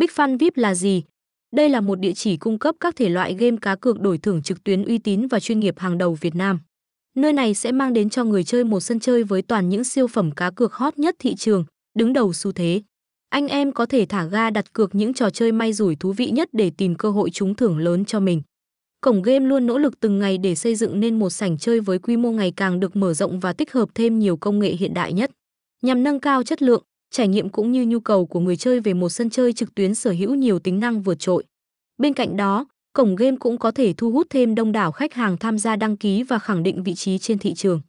Big Fun VIP là gì? Đây là một địa chỉ cung cấp các thể loại game cá cược đổi thưởng trực tuyến uy tín và chuyên nghiệp hàng đầu Việt Nam. Nơi này sẽ mang đến cho người chơi một sân chơi với toàn những siêu phẩm cá cược hot nhất thị trường, đứng đầu xu thế. Anh em có thể thả ga đặt cược những trò chơi may rủi thú vị nhất để tìm cơ hội trúng thưởng lớn cho mình. Cổng game luôn nỗ lực từng ngày để xây dựng nên một sảnh chơi với quy mô ngày càng được mở rộng và tích hợp thêm nhiều công nghệ hiện đại nhất. Nhằm nâng cao chất lượng, trải nghiệm cũng như nhu cầu của người chơi về một sân chơi trực tuyến sở hữu nhiều tính năng vượt trội. Bên cạnh đó, cổng game cũng có thể thu hút thêm đông đảo khách hàng tham gia đăng ký và khẳng định vị trí trên thị trường.